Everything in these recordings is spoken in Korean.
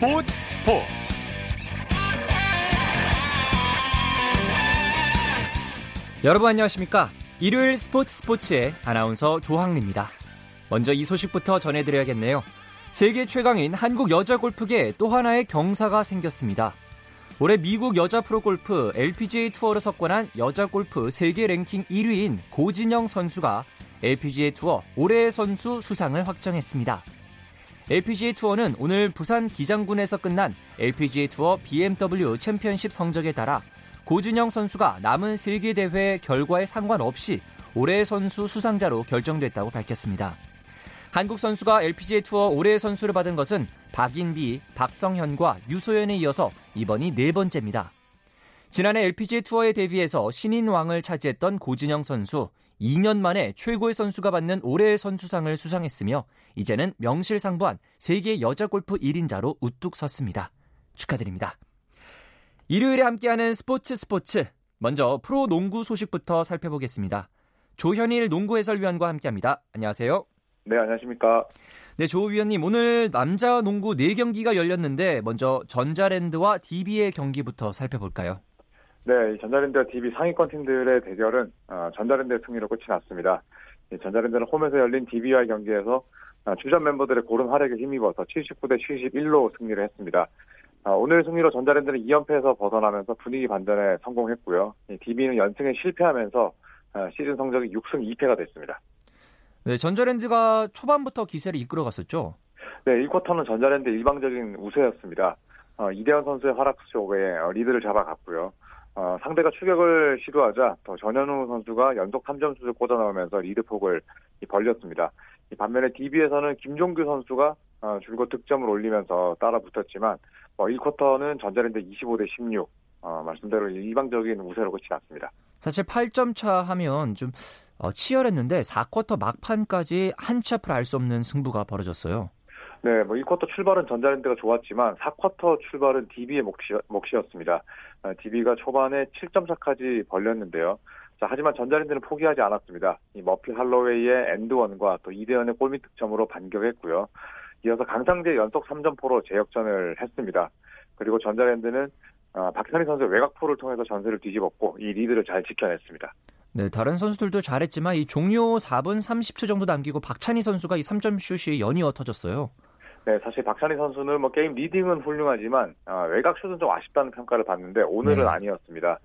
스포츠 스포츠 여러분 안녕하십니까? 일요일 스포츠 스포츠의 아나운서 조항리입니다. 먼저 이 소식부터 전해드려야겠네요. 세계 최강인 한국 여자 골프계 또 하나의 경사가 생겼습니다. 올해 미국 여자 프로골프 LPGA 투어로 석권한 여자 골프 세계 랭킹 1위인 고진영 선수가 LPGA 투어 올해의 선수 수상을 확정했습니다. LPGA 투어는 오늘 부산 기장군에서 끝난 LPGA 투어 BMW 챔피언십 성적에 따라 고진영 선수가 남은 세계 대회 결과에 상관없이 올해의 선수 수상자로 결정됐다고 밝혔습니다. 한국 선수가 LPGA 투어 올해의 선수를 받은 것은 박인비, 박성현과 유소연에 이어서 이번이 네 번째입니다. 지난해 LPGA 투어에 데뷔해서 신인왕을 차지했던 고진영 선수 2년 만에 최고의 선수가 받는 올해의 선수상을 수상했으며 이제는 명실상부한 세계 여자 골프 1인자로 우뚝 섰습니다. 축하드립니다. 일요일에 함께하는 스포츠 스포츠 먼저 프로 농구 소식부터 살펴보겠습니다. 조현일 농구 해설위원과 함께합니다. 안녕하세요. 네, 안녕하십니까. 네, 조 위원님, 오늘 남자 농구 4경기가 열렸는데 먼저 전자랜드와 DB의 경기부터 살펴볼까요? 네, 전자랜드와 DB 상위권 팀들의 대결은 어, 전자랜드의 승리로 끝이 났습니다. 전자랜드는 홈에서 열린 DB와의 경기에서 어, 주전 멤버들의 고른 활약에 힘입어서 79대 71로 승리를 했습니다. 어, 오늘 승리로 전자랜드는 2연패에서 벗어나면서 분위기 반전에 성공했고요. DB는 연승에 실패하면서 시즌 성적이 6승 2패가 됐습니다. 네, 전자랜드가 초반부터 기세를 이끌어갔었죠. 네, 1쿼터는 전자랜드 일방적인 우세였습니다. 어, 이대현 선수의 활약 속에 어, 리드를 잡아갔고요. 어, 상대가 추격을 시도하자 또 전현우 선수가 연속 3점슛을 꽂아 넣으면서 리드폭을 벌렸습니다. 반면에 DB에서는 김종규 선수가 어, 줄곧 득점을 올리면서 따라 붙었지만 어, 1쿼터는 전자랜드 25대 16 어, 말씀대로 일방적인 우세로 끝이 났습니다. 사실 8점 차 하면 좀 어, 치열했는데 4쿼터 막판까지 한 치 앞을 알 수 없는 승부가 벌어졌어요. 네, 뭐 1쿼터 출발은 전자랜드가 좋았지만 4쿼터 출발은 DB의 몫이, 몫이었습니다. DB가 아, 초반에 7점 차까지 벌렸는데요. 자, 하지만 전자랜드는 포기하지 않았습니다. 이 머피 할로웨이의 and one과 또 이대현의 골밑 득점으로 반격했고요. 이어서 강상재 연속 3점포로 재역전을 했습니다. 그리고 전자랜드는 아, 박찬희 선수의 외곽포를 통해서 전세를 뒤집었고 이 리드를 잘 지켜냈습니다. 네, 다른 선수들도 잘했지만 이 종료 4분 30초 정도 남기고 박찬희 선수가 이 3점 슛이 연이어 터졌어요. 네, 사실 박찬희 선수는 뭐 게임 리딩은 훌륭하지만 아, 외곽 슛은 좀 아쉽다는 평가를 받는데 오늘은 네. 아니었습니다.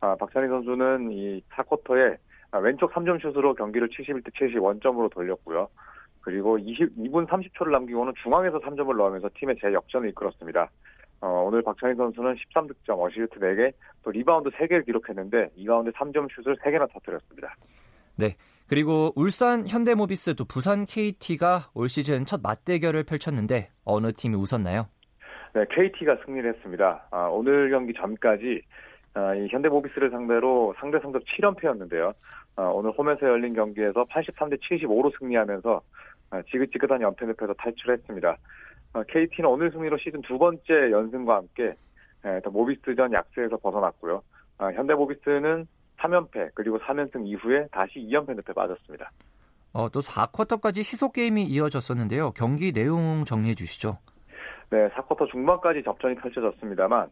아, 박찬희 선수는 이 4쿼터에 아, 왼쪽 3점 슛으로 경기를 71대 70 원점으로 돌렸고요. 그리고 22분 30초를 남기고는 중앙에서 3점을 넣으면서 팀의 재역전을 이끌었습니다. 어, 오늘 박찬희 선수는 13득점, 어시스트 4개, 또 리바운드 3개를 기록했는데 이 가운데 3점 슛을 3개나 터뜨렸습니다. 네. 그리고 울산 현대모비스 또 부산 KT가 올 시즌 첫 맞대결을 펼쳤는데 어느 팀이 웃었나요? 네, KT가 승리를 했습니다. 아, 오늘 경기 전까지 아, 이 현대모비스를 상대로 상대 성적 7연패였는데요. 아, 오늘 홈에서 열린 경기에서 83대 75로 승리하면서 아, 지긋지긋한 연패 늪에서 탈출했습니다. KT는 어, 오늘 승리로 시즌 두 번째 연승과 함께 모비스전 약세에서 벗어났고요. 아, 현대모비스는 3연패 그리고 3연승 이후에 다시 2연패 늪에 빠졌습니다. 어, 또 4쿼터까지 시속 게임이 이어졌었는데요. 경기 내용 정리해 주시죠. 네, 4쿼터 중반까지 접전이 펼쳐졌습니다만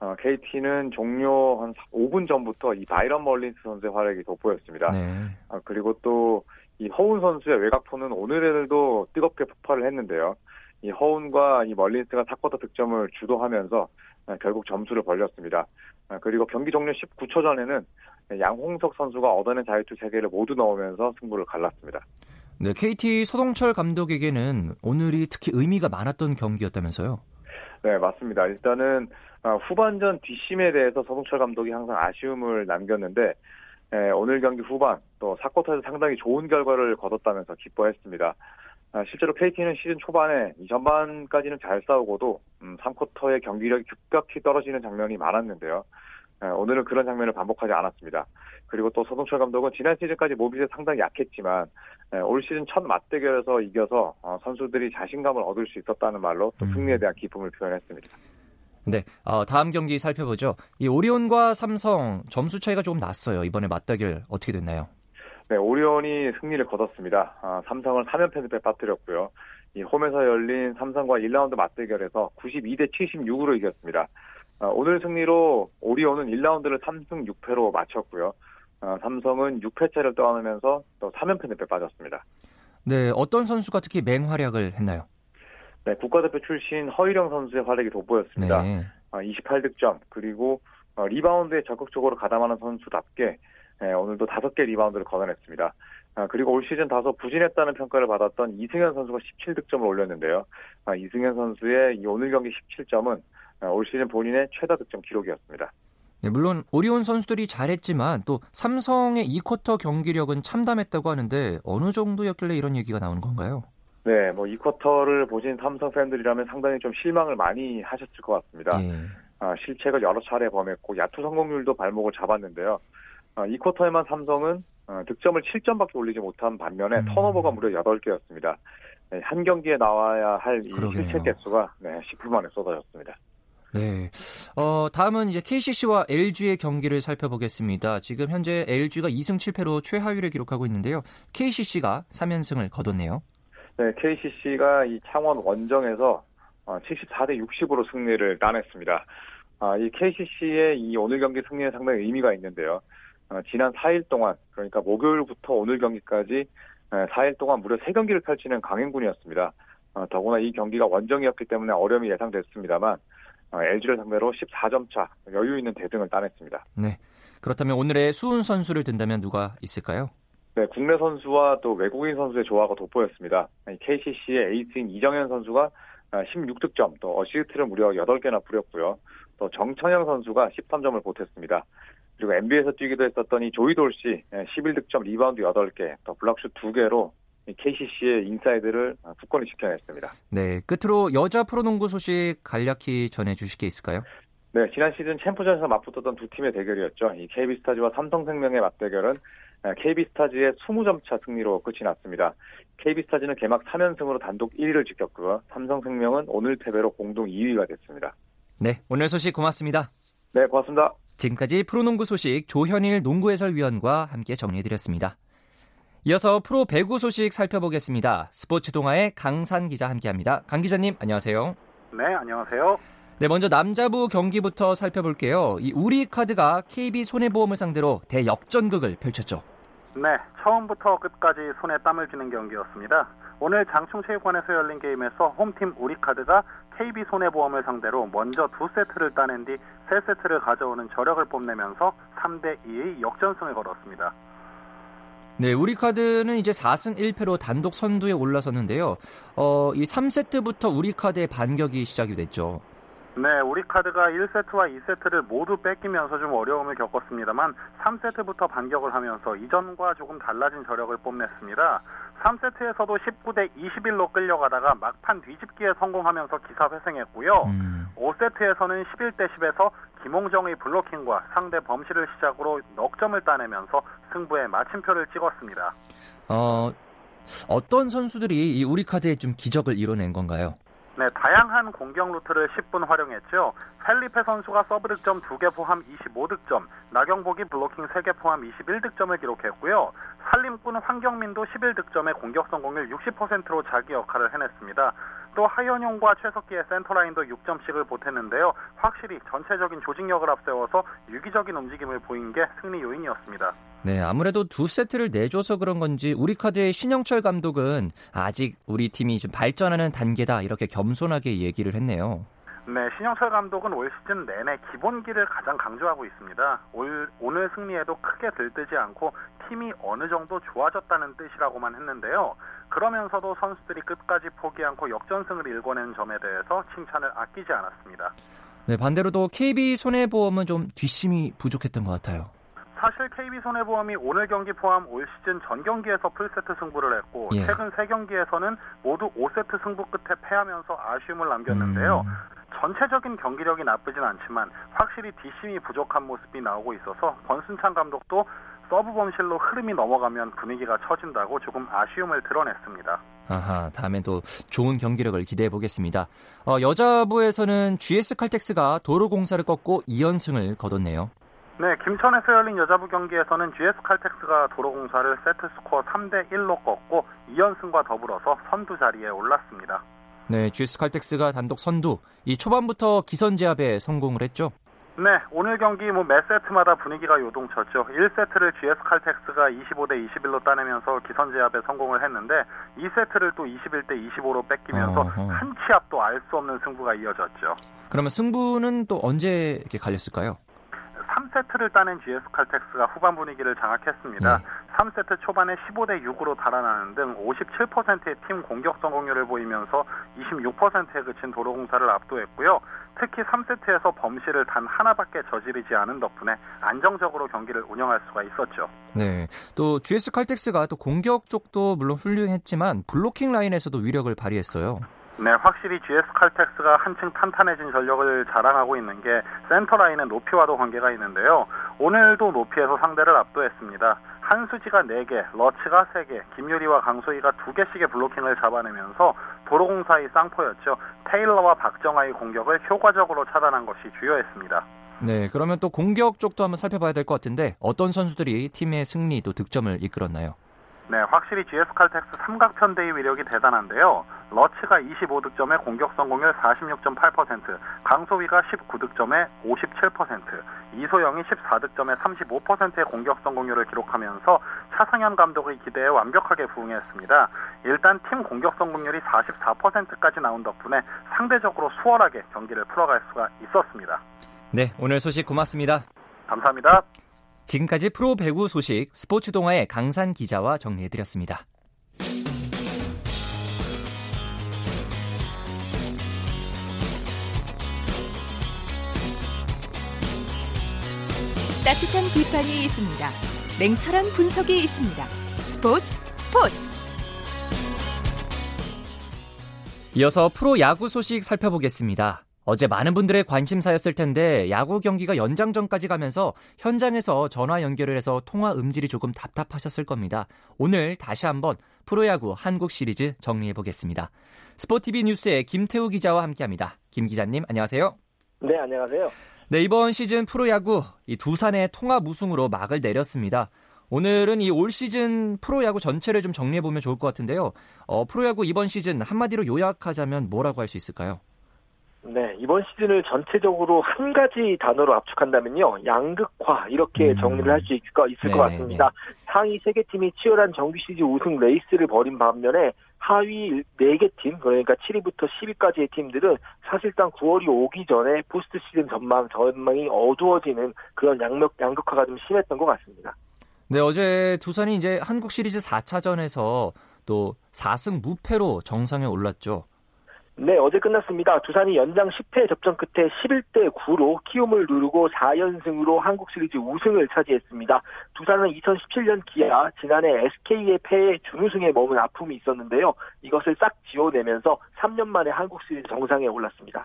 어, KT는 종료 한 5분 전부터 이 바이런 멀린스 선수의 활약이 돋보였습니다. 네. 어, 그리고 또 이 허운 선수의 외곽포는 오늘에도 뜨겁게 폭발을 했는데요. 이 허운과 이 멀린스가 사쿼터 득점을 주도하면서 아, 결국 점수를 벌렸습니다. 아, 그리고 경기 종료 19초 전에는 양홍석 선수가 얻어낸 자유투 3개를 모두 넣으면서 승부를 갈랐습니다. 네, KT 서동철 감독에게는 오늘이 특히 의미가 많았던 경기였다면서요? 네, 맞습니다. 일단은 아, 후반전 뒷심에 대해서 서동철 감독이 항상 아쉬움을 남겼는데 오늘 경기 후반 또 사쿼터에서 상당히 좋은 결과를 거뒀다면서 기뻐했습니다. 아, 실제로 KT는 시즌 초반에 이 전반까지는 잘 싸우고도 음, 3쿼터의 경기력이 급격히 떨어지는 장면이 많았는데요. 아, 오늘은 그런 장면을 반복하지 않았습니다. 그리고 또 서동철 감독은 지난 시즌까지 모비스에 상당히 약했지만 올 시즌 첫 맞대결에서 이겨서 어, 선수들이 자신감을 얻을 수 있었다는 말로 또 음. 승리에 대한 기쁨을 표현했습니다. 네, 어, 다음 경기 살펴보죠. 이 오리온과 삼성 점수 차이가 조금 났어요. 이번에 맞대결 어떻게 됐나요? 네, 오리온이 승리를 거뒀습니다. 아, 삼성을 3연패 늪에 빠뜨렸고요. 이 홈에서 열린 삼성과 1라운드 맞대결에서 92대 76으로 이겼습니다. 어, 오늘 승리로 오리온은 1라운드를 3승 6패로 마쳤고요. 어, 삼성은 6패째를 떠안으면서 또 3연패 늪에 빠졌습니다. 네, 어떤 선수가 특히 맹활약을 했나요? 네, 국가대표 출신 허일영 선수의 활약이 돋보였습니다. 네. 28득점 그리고 리바운드에 적극적으로 가담하는 선수답게 오늘도 5개 리바운드를 걷어냈습니다. 아, 그리고 올 시즌 다소 부진했다는 평가를 받았던 이승현 선수가 17득점을 올렸는데요. 아, 이승현 선수의 이 오늘 경기 17점은 아, 올 시즌 본인의 최다 득점 기록이었습니다. 네, 물론 오리온 선수들이 잘했지만 또 삼성의 2쿼터 경기력은 참담했다고 하는데 어느 정도였길래 이런 얘기가 나오는 건가요? 네, 뭐 2쿼터를 보신 삼성 팬들이라면 상당히 좀 실망을 많이 하셨을 것 같습니다. 예. 아, 실책을 여러 차례 범했고 야투 성공률도 발목을 잡았는데요. 아, 2쿼터에만 삼성은 어, 득점을 7점밖에 올리지 못한 반면에 음. 턴오버가 무려 8개였습니다. 네, 한 경기에 나와야 할 이 실책 개수가 네, 10분 만에 쏟아졌습니다. 네. 어, 다음은 이제 KCC와 LG의 경기를 살펴보겠습니다. 지금 현재 LG가 2승 7패로 최하위를 기록하고 있는데요. KCC가 3연승을 거뒀네요. 네, KCC가 이 창원 원정에서 74대 어, 60으로 승리를 따냈습니다. 아, 이 KCC의 이 오늘 경기 승리는 상당히 의미가 있는데요. 어, 지난 4일 동안 그러니까 목요일부터 오늘 경기까지 4일 동안 무려 3경기를 펼치는 강행군이었습니다. 어, 더구나 이 경기가 원정이었기 때문에 어려움이 예상됐습니다만 LG를 상대로 14점 차 여유 있는 대승을 따냈습니다. 네. 그렇다면 오늘의 수훈 선수를 든다면 누가 있을까요? 네, 국내 선수와 또 외국인 선수의 조화가 돋보였습니다. KCC의 에이스인 이정현 선수가 16득점, 또 어시스트를 무려 8개나 부렸고요. 또 정창영 선수가 13점을 보탰습니다. 그리고 NBA에서 뛰기도 했었던 이 조이 도시 11득점 리바운드 8개, 또 블락슛 2개로 KCC의 인사이드를 굳건히 지켜냈습니다. 네, 끝으로 여자 프로농구 소식 간략히 전해주실 게 있을까요? 네, 지난 시즌 챔프전에서 맞붙었던 두 팀의 대결이었죠. 이 KB스타즈와 삼성생명의 맞대결은 KB스타즈의 20점 차 승리로 끝이 났습니다. KB스타즈는 개막 3연승으로 단독 1위를 지켰고요. 삼성생명은 오늘 패배로 공동 2위가 됐습니다. 네, 오늘 소식 고맙습니다. 네, 고맙습니다. 지금까지 프로농구 소식 조현일 농구 해설위원과 함께 정리해드렸습니다. 이어서 프로 배구 소식 살펴보겠습니다. 스포츠 동아의 강산 기자 함께합니다. 강 기자님 안녕하세요. 네, 안녕하세요. 네, 먼저 남자부 경기부터 살펴볼게요. 이 우리카드가 KB 손해보험을 상대로 대역전극을 펼쳤죠. 네, 처음부터 끝까지 손에 땀을 쥐는 경기였습니다. 오늘 장충체육관에서 열린 게임에서 홈팀 우리카드가 KB 손해보험을 상대로 먼저 두 세트를 따낸 뒤 세 세트를 가져오는 저력을 뽐내면서 3대 2의 역전승을 거뒀습니다. 네, 우리 카드는 이제 4승 1패로 단독 선두에 올라섰는데요. 어, 이 3세트부터 우리 카드의 반격이 시작이 됐죠. 네, 우리 카드가 1세트와 2세트를 모두 뺏기면서 좀 어려움을 겪었습니다만 3세트부터 반격을 하면서 이전과 조금 달라진 저력을 뽐냈습니다. 3세트에서도 19대 21로 끌려가다가 막판 뒤집기에 성공하면서 기사 회생했고요. 음. 5세트에서는 11대 10에서 김홍정의 블로킹과 상대 범실을 시작으로 넉 점을 따내면서 승부에 마침표를 찍었습니다. 어, 어떤 선수들이 이 우리카드에 좀 기적을 이뤄낸 건가요? 네, 다양한 공격 루트를 십분 활용했죠. 펠리페 선수가 서브 득점 2개 포함 25득점, 나경복이 블로킹 3개 포함 21득점을 기록했고요. 살림꾼 황경민도 11득점에 공격 성공률 60%로 자기 역할을 해냈습니다. 또 하현용과 최석기의 센터라인도 6점씩을 보탰는데요. 확실히 전체적인 조직력을 앞세워서 유기적인 움직임을 보인 게 승리 요인이었습니다. 네, 아무래도 두 세트를 내줘서 그런 건지 우리 카드의 신영철 감독은 아직 우리 팀이 좀 발전하는 단계다 이렇게 겸손하게 얘기를 했네요. 네, 신영철 감독은 올 시즌 내내 기본기를 가장 강조하고 있습니다. 올, 오늘 승리에도 크게 들뜨지 않고 팀이 어느 정도 좋아졌다는 뜻이라고만 했는데요. 그러면서도 선수들이 끝까지 포기 않고 역전승을 일궈낸 점에 대해서 칭찬을 아끼지 않았습니다. 네, 반대로 도 KB 손해보험은 좀 뒷심이 부족했던 것 같아요. 사실 KB손해보험이 오늘 경기 포함 올 시즌 전 경기에서 풀세트 승부를 했고 예. 최근 세 경기에서는 모두 5세트 승부 끝에 패하면서 아쉬움을 남겼는데요. 음. 전체적인 경기력이 나쁘진 않지만 확실히 뒷심이 부족한 모습이 나오고 있어서 권순찬 감독도 서브 범실로 흐름이 넘어가면 분위기가 처진다고 조금 아쉬움을 드러냈습니다. 아하, 다음엔 또 좋은 경기력을 기대해 보겠습니다. 어, 여자부에서는 GS 칼텍스가 도로공사를 꺾고 2연승을 거뒀네요. 네, 김천에서 열린 여자부 경기에서는 GS 칼텍스가 도로공사를 세트 스코어 3대 1로 꺾고 2연승과 더불어서 선두 자리에 올랐습니다. 네, GS 칼텍스가 단독 선두. 이 초반부터 기선 제압에 성공을 했죠. 네, 오늘 경기 뭐 매 세트마다 분위기가 요동쳤죠. 1세트를 GS 칼텍스가 25대 21로 따내면서 기선 제압에 성공을 했는데 2세트를 또 21대 25로 뺏기면서 어허. 한 치 앞도 알 수 없는 승부가 이어졌죠. 그러면 승부는 또 언제 이렇게 갈렸을까요? 3세트를 따낸 GS 칼텍스가 후반 분위기를 장악했습니다. 네. 3세트 초반에 15대 6으로 달아나는 등 57%의 팀 공격 성공률을 보이면서 26%에 그친 도로공사를 압도했고요. 특히 3세트에서 범실을 단 하나밖에 저지르지 않은 덕분에 안정적으로 경기를 운영할 수가 있었죠. 네. 또 GS 칼텍스가 또 공격 쪽도 물론 훌륭했지만 블로킹 라인에서도 위력을 발휘했어요. 네, 확실히 GS 칼텍스가 한층 탄탄해진 전력을 자랑하고 있는 게 센터 라인의 높이와도 관계가 있는데요. 오늘도 높이에서 상대를 압도했습니다. 한수지가 4개, 러치가 3개, 김유리와 강소휘가 2개씩의 블로킹을 잡아내면서 도로공사의 쌍포였죠. 테일러와 박정아의 공격을 효과적으로 차단한 것이 주요했습니다. 네. 그러면 또 공격 쪽도 한번 살펴봐야 될 것 같은데 어떤 선수들이 팀의 승리 또 득점을 이끌었나요? 네, 확실히 GS 칼텍스 삼각편 대의 위력이 대단한데요. 러치가 25득점에 공격 성공률 46.8%, 강소희가 19득점에 57%, 이소영이 14득점에 35%의 공격 성공률을 기록하면서 차상현 감독의 기대에 완벽하게 부응했습니다. 일단 팀 공격 성공률이 44%까지 나온 덕분에 상대적으로 수월하게 경기를 풀어갈 수가 있었습니다. 네. 오늘 소식 고맙습니다. 감사합니다. 지금까지 프로 배구 소식 스포츠 동아의 강산 기자와 정리해드렸습니다. 따뜻한 비판이 있습니다. 냉철한 분석이 있습니다. 스포츠 스포츠 이어서 프로 야구 소식 살펴보겠습니다. 어제 많은 분들의 관심사였을 텐데 야구 경기가 연장전까지 가면서 현장에서 전화 연결을 해서 통화 음질이 조금 답답하셨을 겁니다. 오늘 다시 한번 프로야구 한국 시리즈 정리해 보겠습니다. 스포티비 뉴스의 김태우 기자와 함께합니다. 김 기자님 안녕하세요. 네, 안녕하세요. 네 이번 시즌 프로야구 이 두산의 통합 우승으로 막을 내렸습니다. 오늘은 이 올 시즌 프로야구 전체를 좀 정리해 보면 좋을 것 같은데요. 어, 프로야구 이번 시즌 한마디로 요약하자면 뭐라고 할 수 있을까요? 네, 이번 시즌을 전체적으로 한 가지 단어로 압축한다면요. 양극화 이렇게 음. 정리를 할 수 있을 것, 있을 것 네네네. 같습니다. 상위 세개 팀이 치열한 정규 시리즈 우승 레이스를 벌인 반면에 하위 네개 팀, 그러니까 7위부터 10위까지의 팀들은 사실상 9월이 오기 전에 포스트 시즌 전망, 전망이 어두워지는 그런 양력, 양극화가 좀 심했던 것 같습니다. 네, 어제 두산이 이제 한국 시리즈 4차전에서 또 4승 무패로 정상에 올랐죠. 네, 어제 끝났습니다. 두산이 연장 10회 접전 끝에 11대 9로 키움을 누르고 4연승으로 한국 시리즈 우승을 차지했습니다. 두산은 2017년 기아, 지난해 SK의 패에 준우승에 머문 아픔이 있었는데요. 이것을 싹 지워내면서 3년 만에 한국 시리즈 정상에 올랐습니다.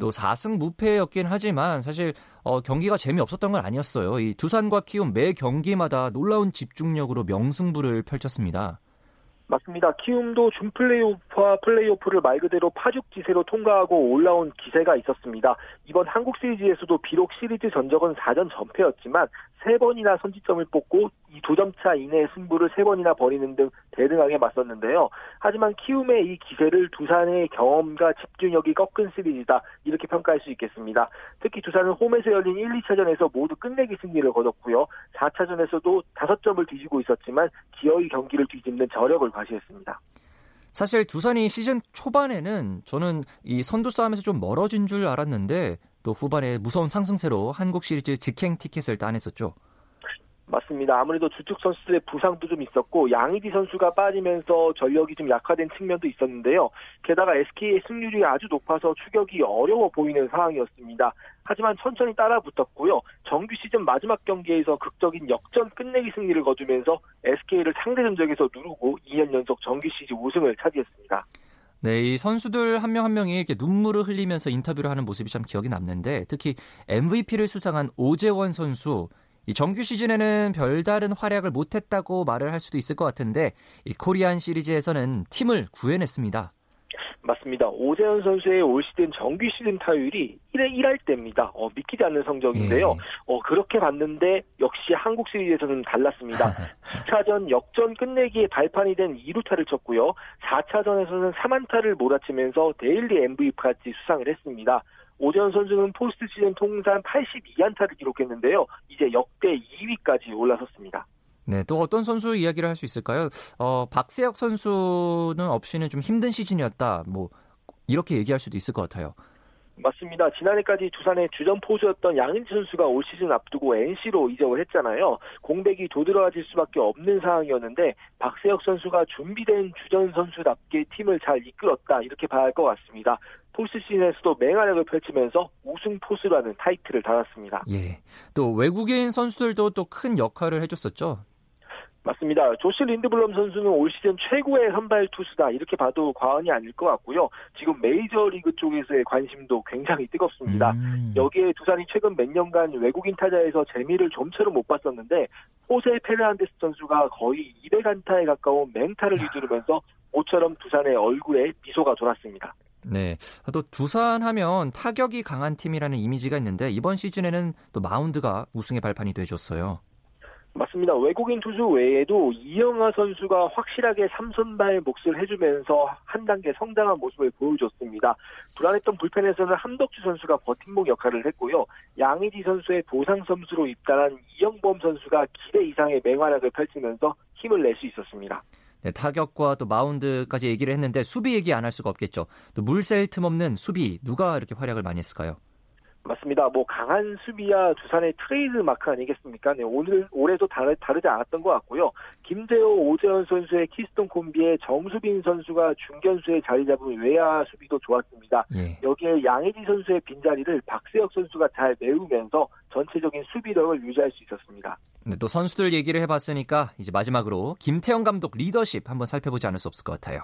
또 4승 무패였긴 하지만 사실 어, 경기가 재미없었던 건 아니었어요. 이 두산과 키움 매 경기마다 놀라운 집중력으로 명승부를 펼쳤습니다. 맞습니다. 키움도 준 플레이오프와 플레이오프를 말 그대로 파죽 기세로 통과하고 올라온 기세가 있었습니다. 이번 한국 시리즈에서도 비록 시리즈 전적은 4전 전패였지만 3번이나 선취점을 뽑고 이 두 점 차 이내의 승부를 3번이나 벌이는 등 대등하게 맞섰는데요. 하지만 키움의 이 기세를 두산의 경험과 집중력이 꺾은 시리즈다 이렇게 평가할 수 있겠습니다. 특히 두산은 홈에서 열린 1, 2차전에서 모두 끝내기 승리를 거뒀고요. 4차전에서도 5점을 뒤지고 있었지만 기어이 경기를 뒤집는 저력을 과시했습니다. 사실 두산이 시즌 초반에는 저는 이 선두 싸움에서 좀 멀어진 줄 알았는데 또 후반에 무서운 상승세로 한국 시리즈 직행 티켓을 따냈었죠. 맞습니다. 아무래도 주축 선수들의 부상도 좀 있었고 양희지 선수가 빠지면서 전력이 좀 약화된 측면도 있었는데요. 게다가 SK의 승률이 아주 높아서 추격이 어려워 보이는 상황이었습니다. 하지만 천천히 따라붙었고요. 정규 시즌 마지막 경기에서 극적인 역전 끝내기 승리를 거두면서 SK를 상대 전적에서 누르고 2년 연속 정규 시즌 우승을 차지했습니다. 네, 이 선수들 한명한 명이 이렇게 눈물을 흘리면서 인터뷰를 하는 모습이 참 기억이 남는데 특히 MVP를 수상한 오재원 선수 이 정규 시즌에는 별다른 활약을 못했다고 말을 할 수도 있을 것 같은데 이 코리안 시리즈에서는 팀을 구해냈습니다. 맞습니다. 오재원 선수의 올 시즌 정규 시즌 타율이 1회 1할대입니다. 어, 믿기지 않는 성적인데요. 예. 어, 그렇게 봤는데 역시 한국 시리즈에서는 달랐습니다. 2차전 역전 끝내기에 발판이 된 2루타를 쳤고요. 4차전에서는 3안타를 몰아치면서 데일리 MVP까지 수상을 했습니다. 오재현 선수는 포스트 시즌 통산 82안타를 기록했는데요. 이제 역대 2위까지 올라섰습니다. 네, 또 어떤 선수 이야기를 할 수 있을까요? 어, 박세혁 선수는 없이는 좀 힘든 시즌이었다. 뭐 이렇게 얘기할 수도 있을 것 같아요. 맞습니다. 지난해까지 두산의 주전 포수였던 양은지 선수가 올 시즌 앞두고 NC로 이적을 했잖아요. 공백이 도드라질 수밖에 없는 상황이었는데 박세혁 선수가 준비된 주전 선수답게 팀을 잘 이끌었다 이렇게 봐야 할 것 같습니다. 포스 시즌에서도 맹활약을 펼치면서 우승 포수라는 타이틀을 달았습니다. 예. 또 외국인 선수들도 또 큰 역할을 해줬었죠. 맞습니다. 조시 린드블럼 선수는 올 시즌 최고의 선발 투수다 이렇게 봐도 과언이 아닐 것 같고요. 지금 메이저리그 쪽에서의 관심도 굉장히 뜨겁습니다. 음. 여기에 두산이 최근 몇 년간 외국인 타자에서 재미를 좀처럼 못 봤었는데 호세 페르난데스 선수가 거의 200안타에 가까운 맹타를 휘두르면서 모처럼 두산의 얼굴에 미소가 돌았습니다. 네. 또 두산 하면 타격이 강한 팀이라는 이미지가 있는데 이번 시즌에는 또 마운드가 우승의 발판이 돼줬어요. 맞습니다. 외국인 투수 외에도 이영하 선수가 확실하게 삼선발 몫을 해주면서 한 단계 성장한 모습을 보여줬습니다. 불안했던 불펜에서는 함덕주 선수가 버팀목 역할을 했고요. 양의지 선수의 보상 선수로 입단한 이영범 선수가 기대 이상의 맹활약을 펼치면서 힘을 낼 수 있었습니다. 네, 타격과 또 마운드까지 얘기를 했는데 수비 얘기 안 할 수가 없겠죠. 또 물샐 틈 없는 수비 누가 이렇게 활약을 많이 했을까요? 맞습니다. 뭐 강한 수비야 두산의 트레이드 마크 아니겠습니까? 네, 오늘 올해도 다르, 다르지 않았던 것 같고요. 김재호, 오재원 선수의 키스톤 콤비에 정수빈 선수가 중견수에 자리 잡은 외야 수비도 좋았습니다. 예. 여기에 양의지 선수의 빈자리를 박세혁 선수가 잘 메우면서 전체적인 수비력을 유지할 수 있었습니다. 네, 또 선수들 얘기를 해봤으니까 이제 마지막으로 김태형 감독 리더십 한번 살펴보지 않을 수 없을 것 같아요.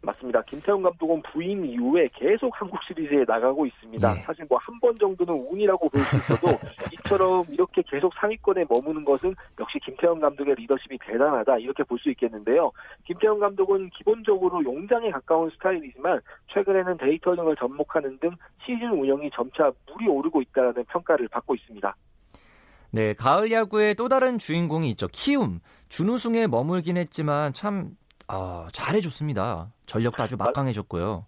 맞습니다. 김태형 감독은 부임 이후에 계속 한국 시리즈에 나가고 있습니다. 네. 사실 뭐 한 번 정도는 운이라고 볼 수 있어도 이처럼 이렇게 계속 상위권에 머무는 것은 역시 김태형 감독의 리더십이 대단하다 이렇게 볼 수 있겠는데요. 김태형 감독은 기본적으로 용장에 가까운 스타일이지만 최근에는 데이터 등을 접목하는 등 시즌 운영이 점차 물이 오르고 있다는 평가를 받고 있습니다. 네, 가을 야구의 또 다른 주인공이 있죠. 키움. 준우승에 머물긴 했지만 참 아, 잘해줬습니다. 전력도 아주 막강해졌고요.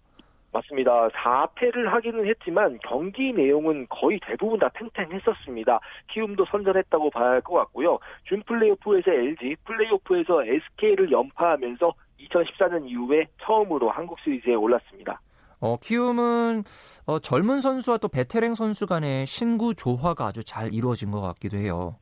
맞습니다. 4패를 하기는 했지만 경기 내용은 거의 대부분 다 팽팽했었습니다. 키움도 선전했다고 봐야 할 것 같고요. 준 플레이오프에서 LG, 플레이오프에서 SK를 연파하면서 2014년 이후에 처음으로 한국 시리즈에 올랐습니다. 어, 키움은 어, 젊은 선수와 또 베테랑 선수 간의 신구 조화가 아주 잘 이루어진 것 같기도 해요.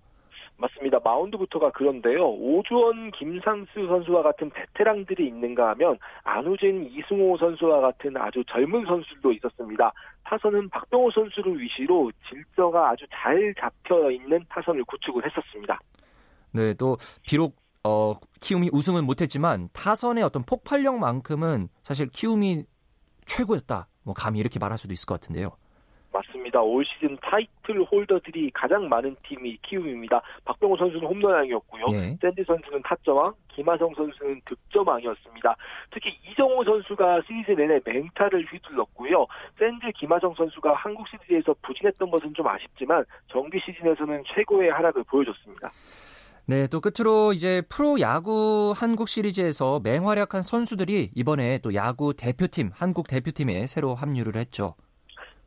맞습니다. 마운드부터가 그런데요. 오주원, 김상수 선수와 같은 베테랑들이 있는가 하면 안우진, 이승호 선수와 같은 아주 젊은 선수들도 있었습니다. 타선은 박병호 선수를 위시로 질서가 아주 잘 잡혀 있는 타선을 구축을 했었습니다. 네, 또 비록 어, 키움이 우승은 못했지만 타선의 어떤 폭발력만큼은 사실 키움이 최고였다. 뭐 감히 이렇게 말할 수도 있을 것 같은데요. 맞습니다. 올 시즌 타이틀 홀더들이 가장 많은 팀이 키움입니다. 박병호 선수는 홈런왕이었고요. 예. 샌디 선수는 타점왕, 김하성 선수는 득점왕이었습니다. 특히 이정호 선수가 시리즈 내내 맹타를 휘둘렀고요. 샌디 김하성 선수가 한국 시리즈에서 부진했던 것은 좀 아쉽지만 정규 시즌에서는 최고의 하락을 보여줬습니다. 네, 또 끝으로 이제 프로 야구 한국 시리즈에서 맹활약한 선수들이 이번에 또 야구 대표팀, 한국 대표팀에 새로 합류를 했죠.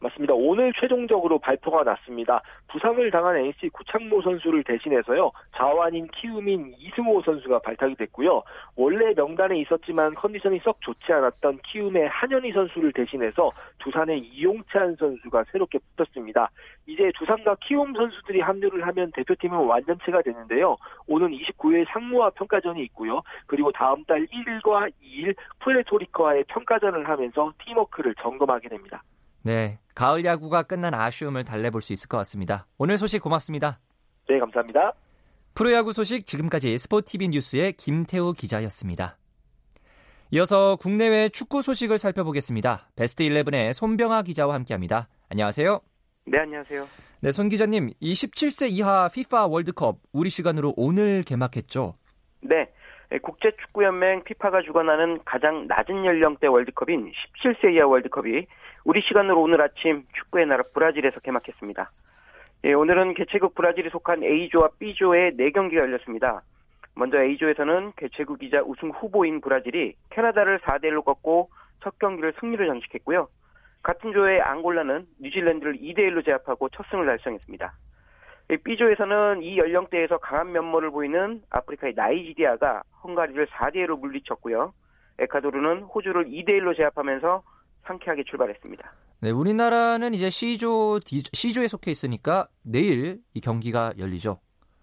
맞습니다. 오늘 최종적으로 발표가 났습니다. 부상을 당한 NC 구창모 선수를 대신해서요. 자완인 키우민 이승호 선수가 발탁이 됐고요. 원래 명단에 있었지만 컨디션이 썩 좋지 않았던 키움의 한현희 선수를 대신해서 두산의 이용찬 선수가 새롭게 붙었습니다. 이제 두산과 키움 선수들이 합류를 하면 대표팀은 완전체가 되는데요. 오는 29일 상무와 평가전이 있고요. 그리고 다음 달 1일과 2일 푸에토리코와의 평가전을 하면서 팀워크를 점검하게 됩니다. 네, 가을 야구가 끝난 아쉬움을 달래볼 수 있을 것 같습니다. 오늘 소식 고맙습니다. 네, 감사합니다. 프로야구 소식 지금까지 스포티비 뉴스의 김태우 기자였습니다. 이어서 국내외 축구 소식을 살펴보겠습니다. 베스트 11의 손병아 기자와 함께합니다. 안녕하세요. 네, 안녕하세요. 네, 손 기자님, 이 17세 이하 FIFA 월드컵 우리 시간으로 오늘 개막했죠? 네. 국제축구연맹 피파가 주관하는 가장 낮은 연령대 월드컵인 17세 이하 월드컵이 우리 시간으로 오늘 아침 축구의 나라 브라질에서 개막했습니다. 예, 오늘은 개최국 브라질이 속한 A조와 B조의 4경기가 열렸습니다. 먼저 A조에서는 개최국이자 우승 후보인 브라질이 캐나다를 4대1로 꺾고 첫 경기를 승리를 장식했고요. 같은 조의 앙골라는 뉴질랜드를 2대1로 제압하고 첫 승을 달성했습니다. B조에서는 이 연령대에서 강한 면모를 보이는 아프리카의 나이지리아가 헝가리를 4대1로 물리쳤고요. 에콰도르는 호주를 2대1로 제압하면서 상쾌하게 출발했습니다. 네, 우리나라는 이제 C조, D, C조에 속해 있으니까 내일 이 경기가 열리죠.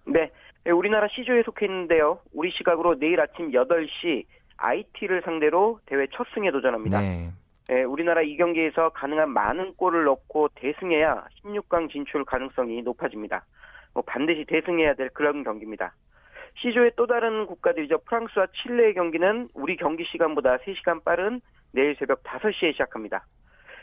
네, 우리나라 C조에 속해 있는데요. 우리 시각으로 내일 아침 8시 IT를 상대로 대회 첫 승에 도전합니다. 네. 네, 우리나라 이 경기에서 가능한 많은 골을 넣고 대승해야 16강 진출 가능성이 높아집니다. 뭐 반드시 대승해야 될 그런 경기입니다. C조의 또 다른 국가들이죠. 프랑스와 칠레의 경기는 우리 경기 시간보다 3시간 빠른 내일 새벽 5시에 시작합니다.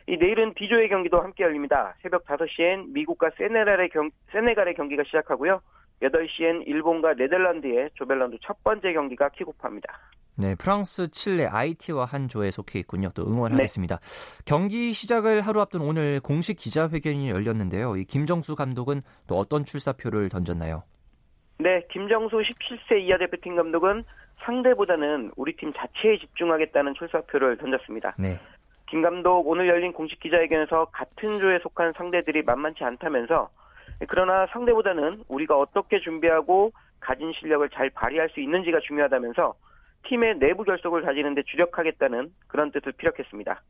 이 내일은 D조의 경기도 함께 열립니다. 새벽 5시엔 미국과 세네갈의, 경, 세네갈의 경기가 시작하고요. 8시엔 일본과 네덜란드의 조별라운드 첫 번째 경기가 킥오프합니다. 네, 프랑스, 칠레, IT와 한 조에 속해 있군요. 또 응원하겠습니다. 네. 경기 시작을 하루 앞둔 오늘 공식 기자회견이 열렸는데요. 이 김정수 감독은 또 어떤 출사표를 던졌나요? 네, 김정수 17세 이하 대표팀 감독은 상대보다는 우리 팀 자체에 집중하겠다는 출사표를 던졌습니다. 네. 김 감독 오늘 열린 공식 기자회견에서 같은 조에 속한 상대들이 만만치 않다면서 그러나 상대보다는 우리가 어떻게 준비하고 가진 실력을 잘 발휘할 수 있는지가 중요하다면서 팀의 내부 결속을 다지는 데 주력하겠다는 그런 뜻을 피력했습니다.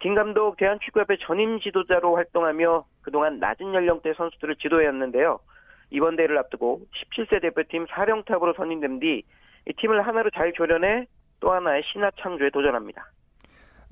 김 감독 대한축구협회 전임 지도자로 활동하며 그동안 낮은 연령대 선수들을 지도해왔는데요. 이번 대회를 앞두고 17세 대표팀 사령탑으로 선임된 뒤이 팀을 하나로 잘 조련해 또 하나의 신화 창조에 도전합니다.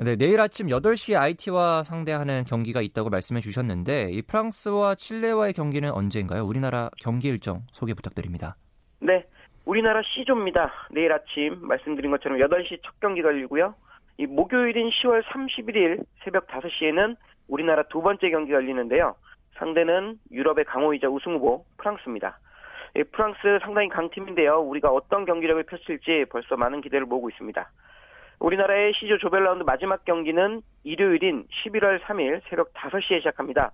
네, 내일 아침 8시에 IT와 상대하는 경기가 있다고 말씀해 주셨는데 이 프랑스와 칠레와의 경기는 언제인가요? 우리나라 경기 일정 소개 부탁드립니다. 네. 우리나라 C조입니다. 내일 아침 말씀드린 것처럼 8시 첫 경기가 열리고요. 이 목요일인 10월 31일 새벽 5시에는 우리나라 두 번째 경기가 열리는데요. 상대는 유럽의 강호이자 우승 후보 프랑스입니다. 예, 프랑스 상당히 강팀인데요. 우리가 어떤 경기력을 펼칠지 벌써 많은 기대를 모으고 있습니다. 우리나라의 C조 조별라운드 마지막 경기는 일요일인 11월 3일 새벽 5시에 시작합니다.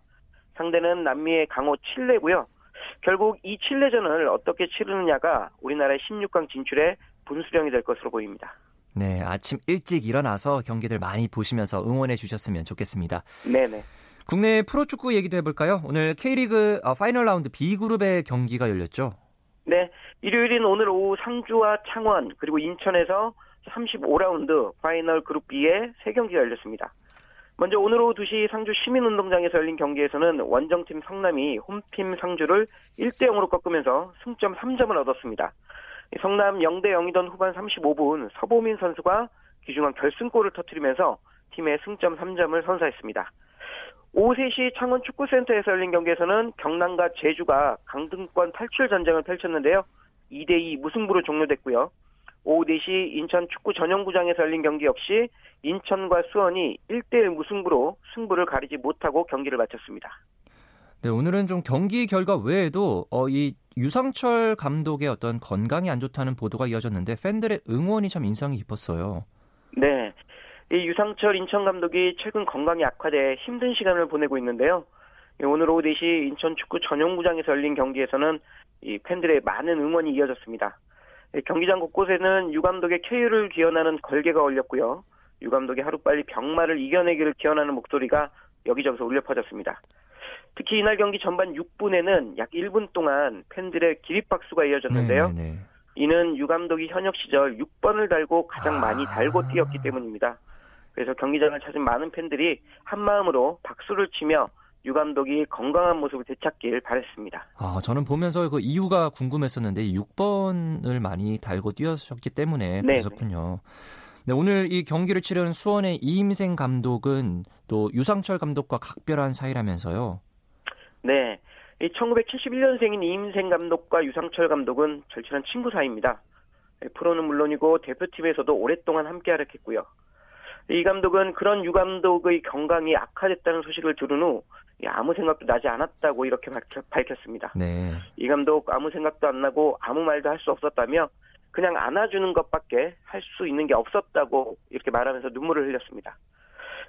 상대는 남미의 강호 칠레고요. 결국 이 칠레전을 어떻게 치르느냐가 우리나라의 16강 진출에 분수령이 될 것으로 보입니다. 네, 아침 일찍 일어나서 경기들 많이 보시면서 응원해 주셨으면 좋겠습니다. 네네. 국내 프로축구 얘기도 해볼까요? 오늘 K리그 어, 파이널 라운드 B그룹의 경기가 열렸죠? 네, 일요일인 오늘 오후 상주와 창원 그리고 인천에서 35라운드 파이널 그룹 B의 3경기가 열렸습니다. 먼저 오늘 오후 2시 상주 시민운동장에서 열린 경기에서는 원정팀 성남이 홈팀 상주를 1대 0으로 꺾으면서 승점 3점을 얻었습니다. 성남 0대 0이던 후반 35분 서보민 선수가 귀중한 결승골을 터뜨리면서 팀의 승점 3점을 선사했습니다. 오후 3시 창원 축구센터에서 열린 경기에서는 경남과 제주가 강등권 탈출 전쟁을 펼쳤는데요. 2대2 무승부로 종료됐고요. 오후 4시 인천 축구 전용구장에서 열린 경기 역시 인천과 수원이 1대1 무승부로 승부를 가리지 못하고 경기를 마쳤습니다. 네, 오늘은 좀 경기 결과 외에도 어, 이 유상철 감독의 어떤 건강이 안 좋다는 보도가 이어졌는데 팬들의 응원이 참 인상이 깊었어요. 네. 이 유상철 인천 감독이 최근 건강이 악화돼 힘든 시간을 보내고 있는데요. 오늘 오후 4시 인천 축구 전용구장에서 열린 경기에서는 이 팬들의 많은 응원이 이어졌습니다. 예, 경기장 곳곳에는 유 감독의 쾌유를 기원하는 걸개가 올렸고요. 유 감독이 하루빨리 병마를 이겨내기를 기원하는 목소리가 여기저기서 울려 퍼졌습니다. 특히 이날 경기 전반 6분에는 약 1분 동안 팬들의 기립박수가 이어졌는데요. 네네네. 네, 네. 이는 유 감독이 현역 시절 6번을 달고 가장 많이 아. 달고 뛰었기 때문입니다. 그래서 경기장을 찾은 많은 팬들이 한마음으로 박수를 치며 유 감독이 건강한 모습을 되찾길 바랬습니다. 아, 저는 보면서 그 이유가 궁금했었는데 6번을 많이 달고 뛰었기 때문에 네, 그랬었군요. 네, 오늘 이 경기를 치른 수원의 이임생 감독은 또 유상철 감독과 각별한 사이라면서요. 네. 이 1971년생인 이임생 감독과 유상철 감독은 절친한 친구 사이입니다. 프로는 물론이고 대표팀에서도 오랫동안 함께 활약했고요. 이 감독은 그런 유 감독의 건강이 악화됐다는 소식을 들은 후 아무 생각도 나지 않았다고 이렇게 밝혔, 습니다 네. 이 감독 아무 생각도 안 나고 아무 말도 할 수 없었다며 그냥 안아주는 것밖에 할 수 있는 게 없었다고 이렇게 말하면서 눈물을 흘렸습니다.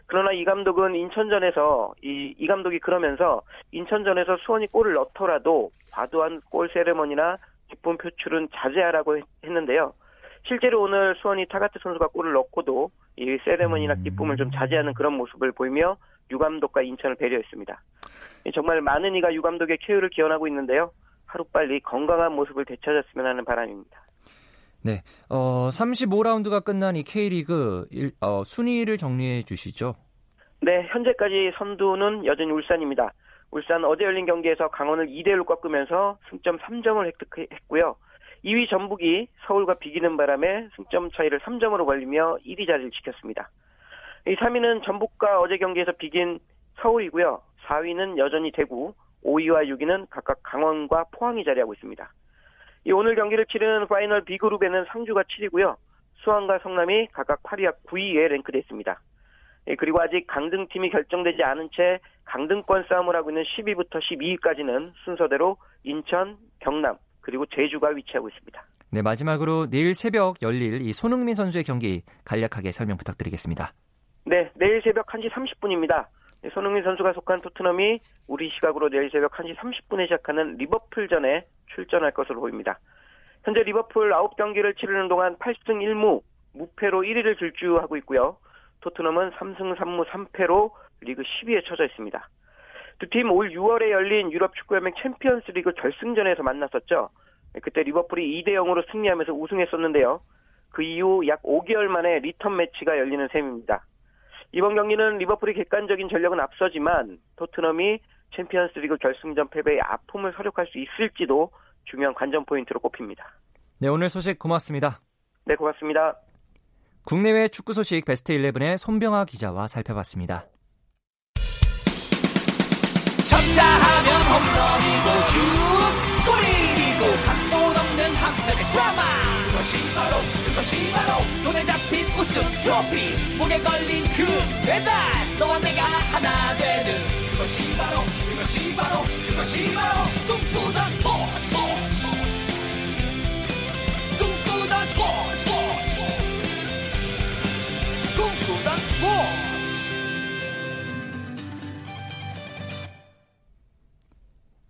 그러나 이 감독은 인천전에서 이, 이 감독이 그러면서 인천전에서 수원이 골을 넣더라도 과도한 골 세레머니나 기쁨 표출은 자제하라고 했 는데요. 실제로 오늘 수원이 타가트 선수가 골을 넣고도 이 세레머니나 음. 기쁨을 좀 자제하는 그런 모습을 보이며 유 감독과 인천을 배려했습니다. 정말 많은 이가 유 감독의 쾌유를 기원하고 있는데요. 하루빨리 건강한 모습을 되찾았으면 하는 바람입니다. 네, 어, 35라운드가 끝난 이 K리그 일, 어, 순위를 정리해 주시죠. 네, 현재까지 선두는 여전히 울산입니다. 울산 어제 열린 경기에서 강원을 2대1로 꺾으면서 승점 3점을 획득했고요. 2위 전북이 서울과 비기는 바람에 승점 차이를 3점으로 벌리며 1위 자리를 지켰습니다. 이 3위는 전북과 어제 경기에서 비긴 서울이고요. 4위는 여전히 대구, 5위와 6위는 각각 강원과 포항이 자리하고 있습니다. 이 오늘 경기를 치르는 파이널 B그룹에는 상주가 7위고요. 수원과 성남이 각각 8위와 9위에 랭크되어 있습니다. 예, 그리고 아직 강등팀이 결정되지 않은 채 강등권 싸움을 하고 있는 10위부터 12위까지는 순서대로 인천, 경남, 그리고 제주가 위치하고 있습니다. 네, 마지막으로 내일 새벽 열릴 이 손흥민 선수의 경기 간략하게 설명 부탁드리겠습니다. 네, 내일 새벽 1시 30분입니다. 손흥민 선수가 속한 토트넘이 우리 시각으로 내일 새벽 1시 30분에 시작하는 리버풀전에 출전할 것으로 보입니다. 현재 리버풀 9경기를 치르는 동안 8승 1무, 무패로 1위를 질주하고 있고요. 토트넘은 3승 3무 3패로 리그 10위에 처져 있습니다. 두 팀 올 6월에 열린 유럽 축구연맹 챔피언스 리그 결승전에서 만났었죠. 그때 리버풀이 2대 0으로 승리하면서 우승했었는데요. 그 이후 약 5개월 만에 리턴 매치가 열리는 셈입니다. 이번 경기는 리버풀이 객관적인 전력은 앞서지만 토트넘이 챔피언스 리그 결승전 패배의 아픔을 설욕할 수 있을지도 중요한 관전 포인트로 꼽힙니다. 네, 오늘 소식 고맙습니다. 네, 고맙습니다. 국내외 축구 소식 베스트 11의 손병하 기자와 살펴봤습니다. 쳤다 하면 홈런이고 슛 골이고 각본 없는 한편의 드라마 그것이 바로 그것이 바로 손에 잡힌 우승 트로피. 목에 걸린 그 배달 너와 내가 하나 되는 그것이 바로 그것이 바로 그것이 바로 꿈꾸던 스포츠 꿈꾸던 스포츠. 꿈꾸던 스포츠.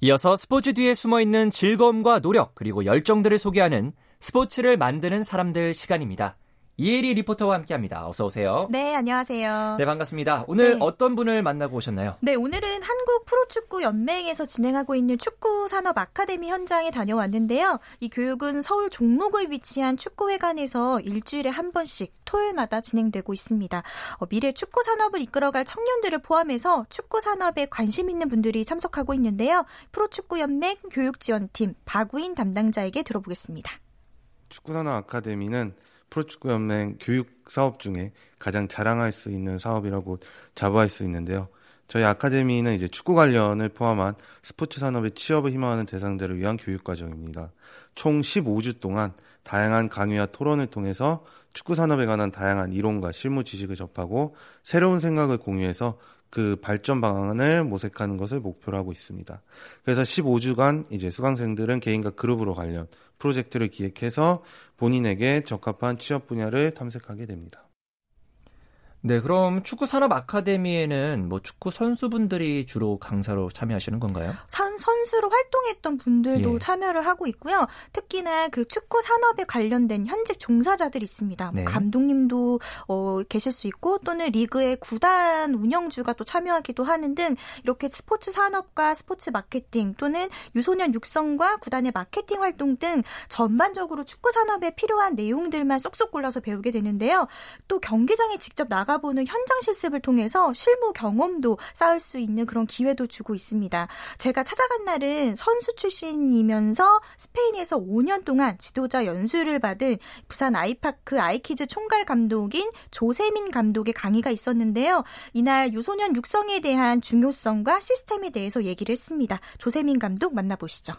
이어서 스포츠 뒤에 숨어 있는 즐거움과 노력 그리고 열정들을 소개하는 스포츠를 만드는 사람들 시간입니다. 이혜리 리포터와 함께합니다. 어서 오세요. 네, 안녕하세요. 네, 반갑습니다. 오늘 네. 어떤 분을 만나고 오셨나요? 네, 오늘은 한국 프로축구 연맹에서 진행하고 있는 축구 산업 아카데미 현장에 다녀왔는데요. 이 교육은 서울 종로구에 위치한 축구회관에서 일주일에 한 번씩 토요일마다 진행되고 있습니다. 어, 미래 축구 산업을 이끌어갈 청년들을 포함해서 축구 산업에 관심 있는 분들이 참석하고 있는데요. 프로축구 연맹 교육지원팀 박우인 담당자에게 들어보겠습니다. 축구산업 아카데미는 프로축구연맹 교육 사업 중에 가장 자랑할 수 있는 사업이라고 자부할 수 있는데요. 저희 아카데미는 이제 축구 관련을 포함한 스포츠 산업의 취업을 희망하는 대상자를 위한 교육 과정입니다. 총 15주 동안 다양한 강의와 토론을 통해서 축구 산업에 관한 다양한 이론과 실무 지식을 접하고 새로운 생각을 공유해서 그 발전 방안을 모색하는 것을 목표로 하고 있습니다. 그래서 15주간 이제 수강생들은 개인과 그룹으로 관련 프로젝트를 기획해서 본인에게 적합한 취업 분야를 탐색하게 됩니다. 네, 그럼 축구 산업 아카데미에는 뭐 축구 선수분들이 주로 강사로 참여하시는 건가요? 선, 선수로 활동했던 분들도 예. 참여를 하고 있고요. 특히나 그 축구 산업에 관련된 현직 종사자들이 있습니다. 네. 뭐 감독님도 어, 계실 수 있고 또는 리그의 구단 운영주가 또 참여하기도 하는 등 이렇게 스포츠 산업과 스포츠 마케팅 또는 유소년 육성과 구단의 마케팅 활동 등 전반적으로 축구 산업에 필요한 내용들만 쏙쏙 골라서 배우게 되는데요. 또 경기장에 직접 나가 보는 현장 실습을 통해서 실무 경험도 쌓을 수 있는 그런 기회도 주고 있습니다. 제가 찾아간 날은 선수 출신이면서 스페인에서 5년 동안 지도자 연수를 받은 부산 아이파크 아이키즈 총괄 감독인 조세민 감독의 강의가 있었는데요. 이날 유소년 육성에 대한 중요성과 시스템에 대해서 얘기를 했습니다. 조세민 감독 만나보시죠.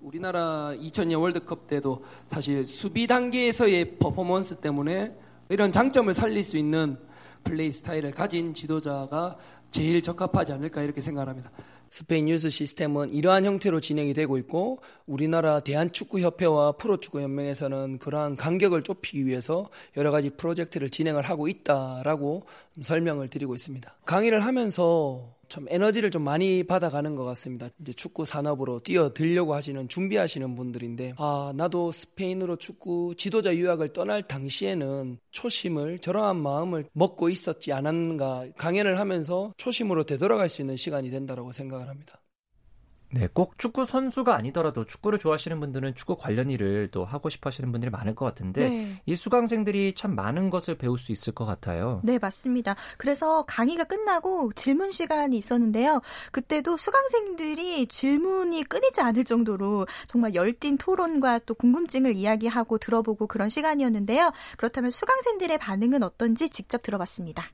우리나라 2000년 월드컵 때도 사실 수비 단계에서의 퍼포먼스 때문에 이런 장점을 살릴 수 있는 플레이 스타일을 가진 지도자가 제일 적합하지 않을까 이렇게 생각합니다. 스페인 유스 시스템은 이러한 형태로 진행이 되고 있고 우리나라 대한축구협회와 프로축구연맹에서는 그러한 간격을 좁히기 위해서 여러 가지 프로젝트를 진행을 하고 있다라고 설명을 드리고 있습니다. 강의를 하면서 참 에너지를 좀 많이 받아가는 것 같습니다. 이제 축구 산업으로 뛰어들려고 하시는 준비하시는 분들인데 아 나도 스페인으로 축구 지도자 유학을 떠날 당시에는 초심을 저러한 마음을 먹고 있었지 않았는가 강연을 하면서 초심으로 되돌아갈 수 있는 시간이 된다고 생각을 합니다. 네, 꼭 축구 선수가 아니더라도 축구를 좋아하시는 분들은 축구 관련 일을 또 하고 싶어 하시는 분들이 많을 것 같은데 네. 이 수강생들이 참 많은 것을 배울 수 있을 것 같아요. 네, 맞습니다. 그래서 강의가 끝나고 질문 시간이 있었는데요. 그때도 수강생들이 질문이 끊이지 않을 정도로 정말 열띤 토론과 또 궁금증을 이야기하고 들어보고 그런 시간이었는데요. 그렇다면 수강생들의 반응은 어떤지 직접 들어봤습니다.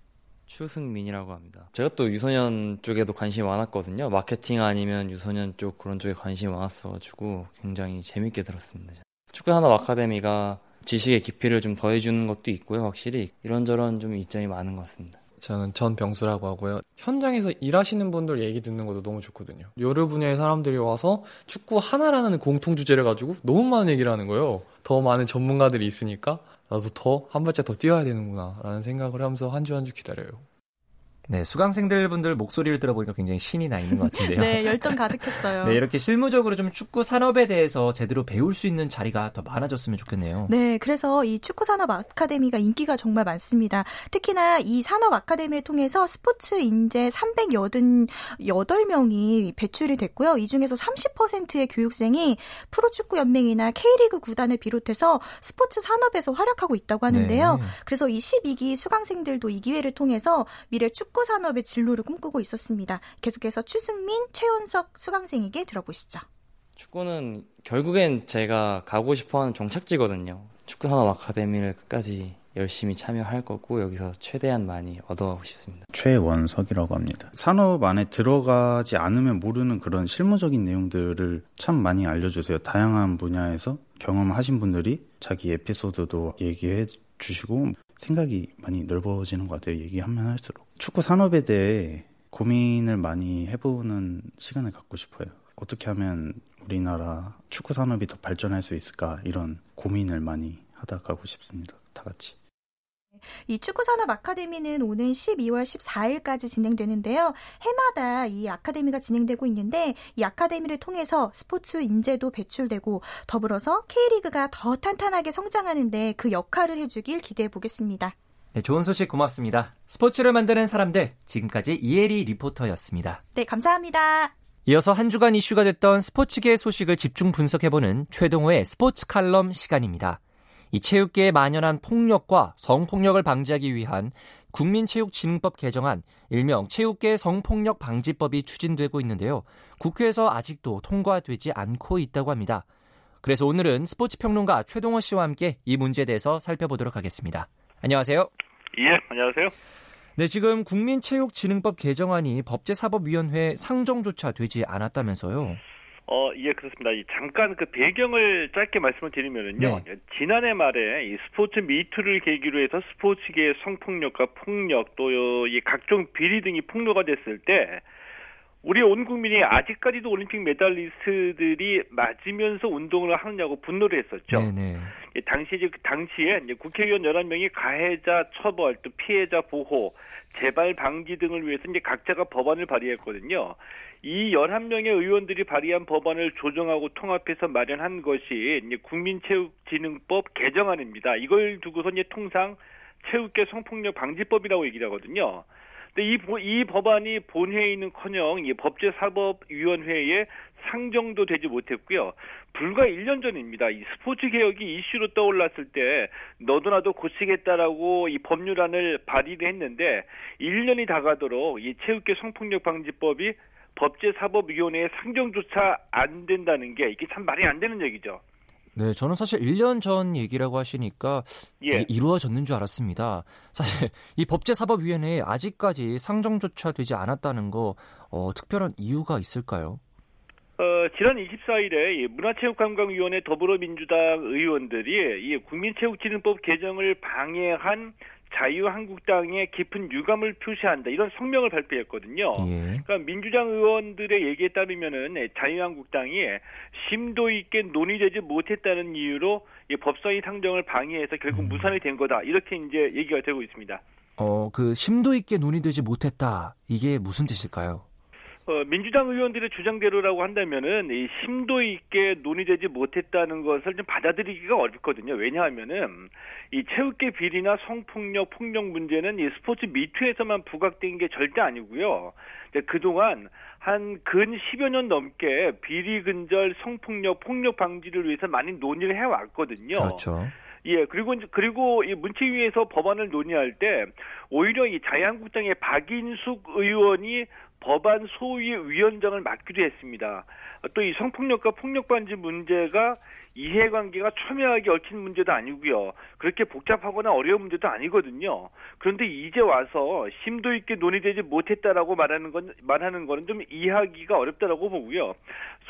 추승민이라고 합니다. 제가 또 유소년 쪽에도 관심이 많았거든요. 마케팅 아니면 유소년 쪽 그런 쪽에 관심이 많았어가지고 굉장히 재밌게 들었습니다. 축구 산업 아카데미가 지식의 깊이를 좀 더해주는 것도 있고요. 확실히 이런저런 좀 이점이 많은 것 같습니다. 저는 전병수라고 하고요. 현장에서 일하시는 분들 얘기 듣는 것도 너무 좋거든요. 여러 분야의 사람들이 와서 축구 하나라는 공통 주제를 가지고 너무 많은 얘기를 하는 거예요. 더 많은 전문가들이 있으니까 나도 더 한 발짝 더 뛰어야 되는구나라는 생각을 하면서 한 주 한 주 기다려요. 네, 수강생들 분들 목소리를 들어보니까 굉장히 신이 나 있는 것 같은데요. 네, 열정 가득했어요. 네, 이렇게 실무적으로 좀 축구 산업에 대해서 제대로 배울 수 있는 자리가 더 많아졌으면 좋겠네요. 네, 그래서 이 축구 산업 아카데미가 인기가 정말 많습니다. 특히나 이 산업 아카데미를 통해서 스포츠 인재 388명이 배출이 됐고요. 이 중에서 30%의 교육생이 프로축구 연맹이나 K리그 구단을 비롯해서 스포츠 산업에서 활약하고 있다고 하는데요. 네. 그래서 이 12기 수강생들도 이 기회를 통해서 미래 축구 산업의 진로를 꿈꾸고 있었습니다. 계속해서 추승민, 최원석 수강생에게 들어보시죠. 축구는 결국엔 제가 가고 싶어하는 종착지거든요. 축구 산업 아카데미를 끝까지 열심히 참여할 거고 여기서 최대한 많이 얻어가고 싶습니다. 최원석이라고 합니다. 산업 안에 들어가지 않으면 모르는 그런 실무적인 내용들을 참 많이 알려주세요. 다양한 분야에서 경험하신 분들이 자기 에피소드도 얘기해 주시고 생각이 많이 넓어지는 것 같아요. 얘기하면 할수록. 축구 산업에 대해 고민을 많이 해보는 시간을 갖고 싶어요. 어떻게 하면 우리나라 축구 산업이 더 발전할 수 있을까 이런 고민을 많이 하다 가고 싶습니다. 다 같이. 이 축구산업 아카데미는 오는 12월 14일까지 진행되는데요. 해마다 이 아카데미가 진행되고 있는데 이 아카데미를 통해서 스포츠 인재도 배출되고 더불어서 K리그가 더 탄탄하게 성장하는데 그 역할을 해주길 기대해 보겠습니다. 네, 좋은 소식 고맙습니다. 스포츠를 만드는 사람들, 지금까지 이혜리 리포터였습니다. 네, 감사합니다. 이어서 한 주간 이슈가 됐던 스포츠계 소식을 집중 분석해보는 최동호의 스포츠 칼럼 시간입니다. 이 체육계에 만연한 폭력과 성폭력을 방지하기 위한 국민체육진흥법 개정안, 일명 체육계 성폭력 방지법이 추진되고 있는데요. 국회에서 아직도 통과되지 않고 있다고 합니다. 그래서 오늘은 스포츠 평론가 최동호 씨와 함께 이 문제에 대해서 살펴보도록 하겠습니다. 안녕하세요. 예, 안녕하세요. 네, 지금 국민체육진흥법 개정안이 법제사법위원회 상정조차 되지 않았다면서요. 어, 예, 그렇습니다. 이 잠깐 그 배경을 짧게 말씀을 드리면은요. 네. 지난해 말에 이 스포츠 미투를 계기로 해서 스포츠계의 성폭력과 폭력 또 이 각종 비리 등이 폭로가 됐을 때 우리 온 국민이 아직까지도 올림픽 메달리스트들이 맞으면서 운동을 하느냐고 분노를 했었죠. 네네. 예, 당시 이제 그 당시에 이제 국회의원 11명이 가해자 처벌 또 피해자 보호 재발 방지 등을 위해서 이제 각자가 법안을 발의했거든요. 이 11명의 의원들이 발의한 법안을 조정하고 통합해서 마련한 것이 이제 국민체육진흥법 개정안입니다. 이걸 두고서 이제 통상 체육계 성폭력 방지법이라고 얘기를 하거든요. 근데 이, 보- 이 법안이 이 법제사법위원회에 상정도 되지 못했고요. 불과 1년 전입니다. 이 스포츠 개혁이 이슈로 떠올랐을 때 너도 나도 고치겠다라고 이 법률안을 발의를 했는데 1년이 다가도록 이 체육계 성폭력 방지법이 법제사법위원회에 상정조차 안 된다는 게 이게 참 말이 안 되는 얘기죠. 네, 저는 사실 1년 전 얘기라고 하시니까 예. 이루어졌는 줄 알았습니다. 사실 이 법제사법위원회에 아직까지 상정조차 되지 않았다는 거 어, 특별한 이유가 있을까요? 어, 지난 24일에 문화체육관광위원회 더불어민주당 의원들이 이 국민체육진흥법 개정을 방해한 자유한국당에 깊은 유감을 표시한다 이런 성명을 발표했거든요. 예. 그러니까 민주당 의원들의 얘기에 따르면은 네, 자유한국당이 심도 있게 논의되지 못했다는 이유로 이 법사위 상정을 방해해서 결국 음. 무산이 된 거다 이렇게 이제 얘기가 되고 있습니다. 어, 그 심도 있게 논의되지 못했다. 이게 무슨 뜻일까요? 어, 민주당 의원들의 주장대로라고 한다면은 이 심도 있게 논의되지 못했다는 것을 좀 받아들이기가 어렵거든요. 왜냐하면은 이 체육계 비리나 성폭력, 폭력 문제는 이 스포츠 미투에서만 부각된 게 절대 아니고요. 이제 그동안 한 근 10여 년 넘게 비리 근절, 성폭력, 폭력 방지를 위해서 많이 논의를 해왔거든요. 그렇죠. 예, 그리고 이제 그리고 이 문체위에서 법안을 논의할 때 오히려 이 자유한국당의 박인숙 의원이 법안 소위 위원장을 맡기도 했습니다. 또 이 성폭력과 폭력 반지 문제가 이해관계가 첨예하게 얽힌 문제도 아니고요. 그렇게 복잡하거나 어려운 문제도 아니거든요. 그런데 이제 와서 심도 있게 논의되지 못했다라고 말하는 건 말하는 거는 좀 이해하기가 어렵다라고 보고요.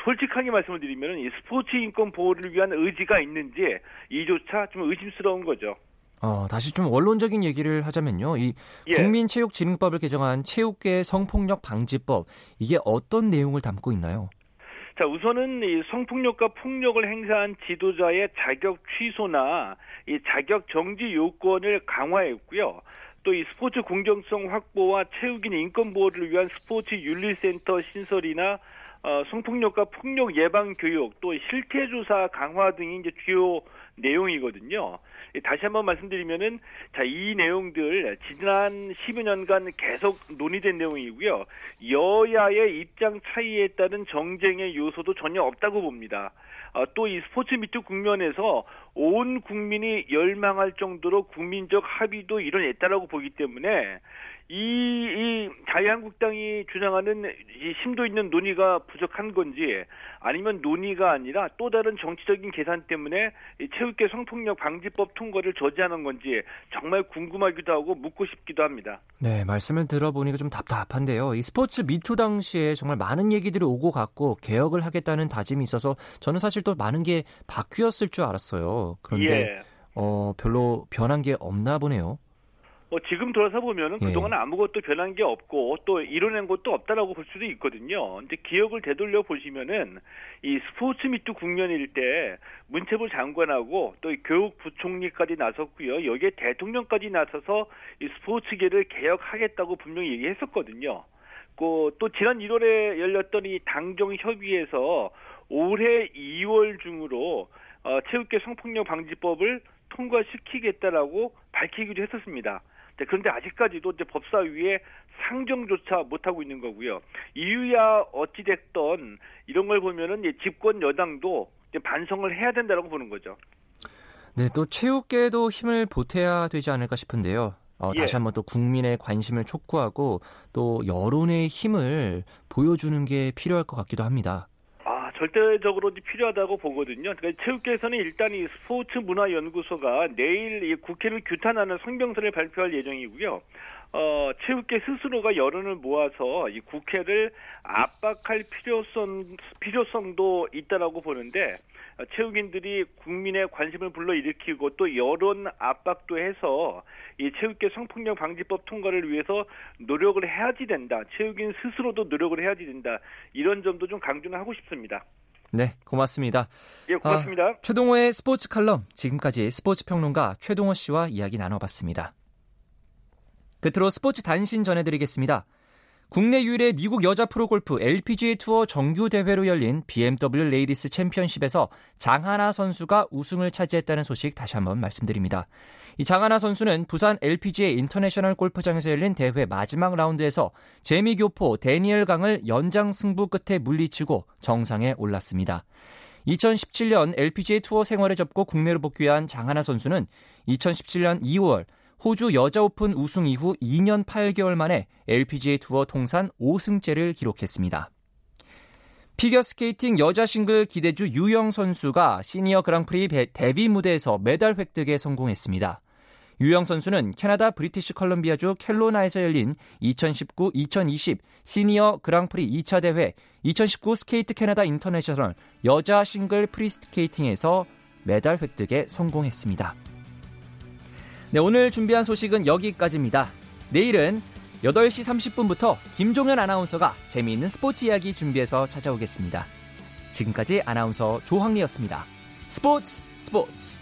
솔직하게 말씀을 드리면 이 스포츠 인권 보호를 위한 의지가 있는지 이조차 좀 의심스러운 거죠. 어, 다시 좀 원론적인 얘기를 하자면요. 이 예. 국민체육진흥법을 개정한 체육계 성폭력 방지법 이게 어떤 내용을 담고 있나요? 자, 우선은 이 성폭력과 폭력을 행사한 지도자의 자격 취소나 이 자격 정지 요건을 강화했고요. 또 이 스포츠 공정성 확보와 체육인 인권 보호를 위한 스포츠 윤리센터 신설이나 어, 성폭력과 폭력 예방 교육 또 실태 조사 강화 등이 이제 주요 내용이거든요. 예, 다시 한번 말씀드리면은 자, 이 내용들 지난 10여 년간 계속 논의된 내용이고요. 여야의 입장 차이에 따른 정쟁의 요소도 전혀 없다고 봅니다. 어, 또이 스포츠 미투 국면에서 온 국민이 열망할 정도로 국민적 합의도 이뤄냈다라고 보기 때문에 이, 이 자유한국당이 주장하는 이 심도 있는 논의가 부족한 건지 아니면 논의가 아니라 또 다른 정치적인 계산 때문에 이 체육계 성폭력 방지법 통과를 저지하는 건지 정말 궁금하기도 하고 묻고 싶기도 합니다. 네, 말씀을 들어보니까 좀 답답한데요. 이 스포츠 미투 당시에 정말 많은 얘기들이 오고 갔고 개혁을 하겠다는 다짐이 있어서 저는 사실 또 많은 게 바뀌었을 줄 알았어요. 그런데 예. 어, 별로 변한 게 없나 보네요. 어, 지금 돌아서 보면은 예. 그동안 아무것도 변한 게 없고 또 이뤄낸 것도 없다라고 볼 수도 있거든요. 근데 기억을 되돌려 보시면은 이 스포츠 미투 국면일 때 문체부 장관하고 또이 교육부총리까지 나섰고요. 여기에 대통령까지 나서서 이 스포츠계를 개혁하겠다고 분명히 얘기했었거든요. 그, 또 지난 1월에 열렸던 이 당정 협의에서 올해 2월 중으로 어, 체육계 성폭력 방지법을 통과시키겠다라고 밝히기도 했었습니다. 네, 그런데 아직까지도 이제 법사위에 상정조차 못하고 있는 거고요. 이유야 어찌됐던 이런 걸 보면은 집권 여당도 반성을 해야 된다라고 보는 거죠. 네, 또 체육계도 힘을 보태야 되지 않을까 싶은데요. 어, 예. 다시 한번 또 국민의 관심을 촉구하고 또 여론의 힘을 보여주는 게 필요할 것 같기도 합니다. 아, 절대적으로 필요하다고 보거든요. 그러니까 체육계에서는 일단 이 스포츠 문화 연구소가 내일 이 국회를 규탄하는 성명서를 발표할 예정이고요. 어, 체육계 스스로가 여론을 모아서 이 국회를 압박할 필요성 필요성도 있다라고 보는데 어, 체육인들이 국민의 관심을 불러일으키고 또 여론 압박도 해서 이 체육계 성폭력 방지법 통과를 위해서 노력을 해야지 된다. 체육인 스스로도 노력을 해야지 된다. 이런 점도 좀 강조는 하고 싶습니다. 네, 고맙습니다. 예, 고맙습니다. 아, 최동호의 스포츠 칼럼 지금까지 스포츠 평론가 최동호 씨와 이야기 나눠봤습니다. 끝으로 스포츠 단신 전해드리겠습니다. 국내 유일의 미국 여자 프로골프 LPGA 투어 정규 대회로 열린 BMW 레이디스 챔피언십에서 장하나 선수가 우승을 차지했다는 소식 다시 한번 말씀드립니다. 이 장하나 선수는 부산 LPGA 인터내셔널 골프장에서 열린 대회 마지막 라운드에서 재미 교포 대니엘 강을 연장 승부 끝에 물리치고 정상에 올랐습니다. 2017년 LPGA 투어 생활을 접고 국내로 복귀한 장하나 선수는 2017년 2월 호주 여자 오픈 우승 이후 2년 8개월 만에 LPGA 투어 통산 5승째를 기록했습니다. 피겨스케이팅 여자 싱글 기대주 유영 선수가 시니어 그랑프리 데뷔 무대에서 메달 획득에 성공했습니다. 유영 선수는 캐나다 브리티시 컬럼비아주 켈로나에서 열린 2019-2020 시니어 그랑프리 2차 대회 2019 스케이트 캐나다 인터내셔널 여자 싱글 프리스케이팅에서 메달 획득에 성공했습니다. 네, 오늘 준비한 소식은 여기까지입니다. 내일은 8시 30분부터 김종현 아나운서가 재미있는 스포츠 이야기 준비해서 찾아오겠습니다. 지금까지 아나운서 조황리였습니다. 스포츠 스포츠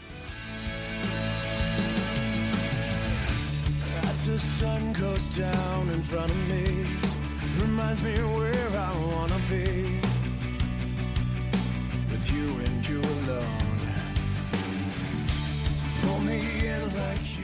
you and you alone. Pull me in like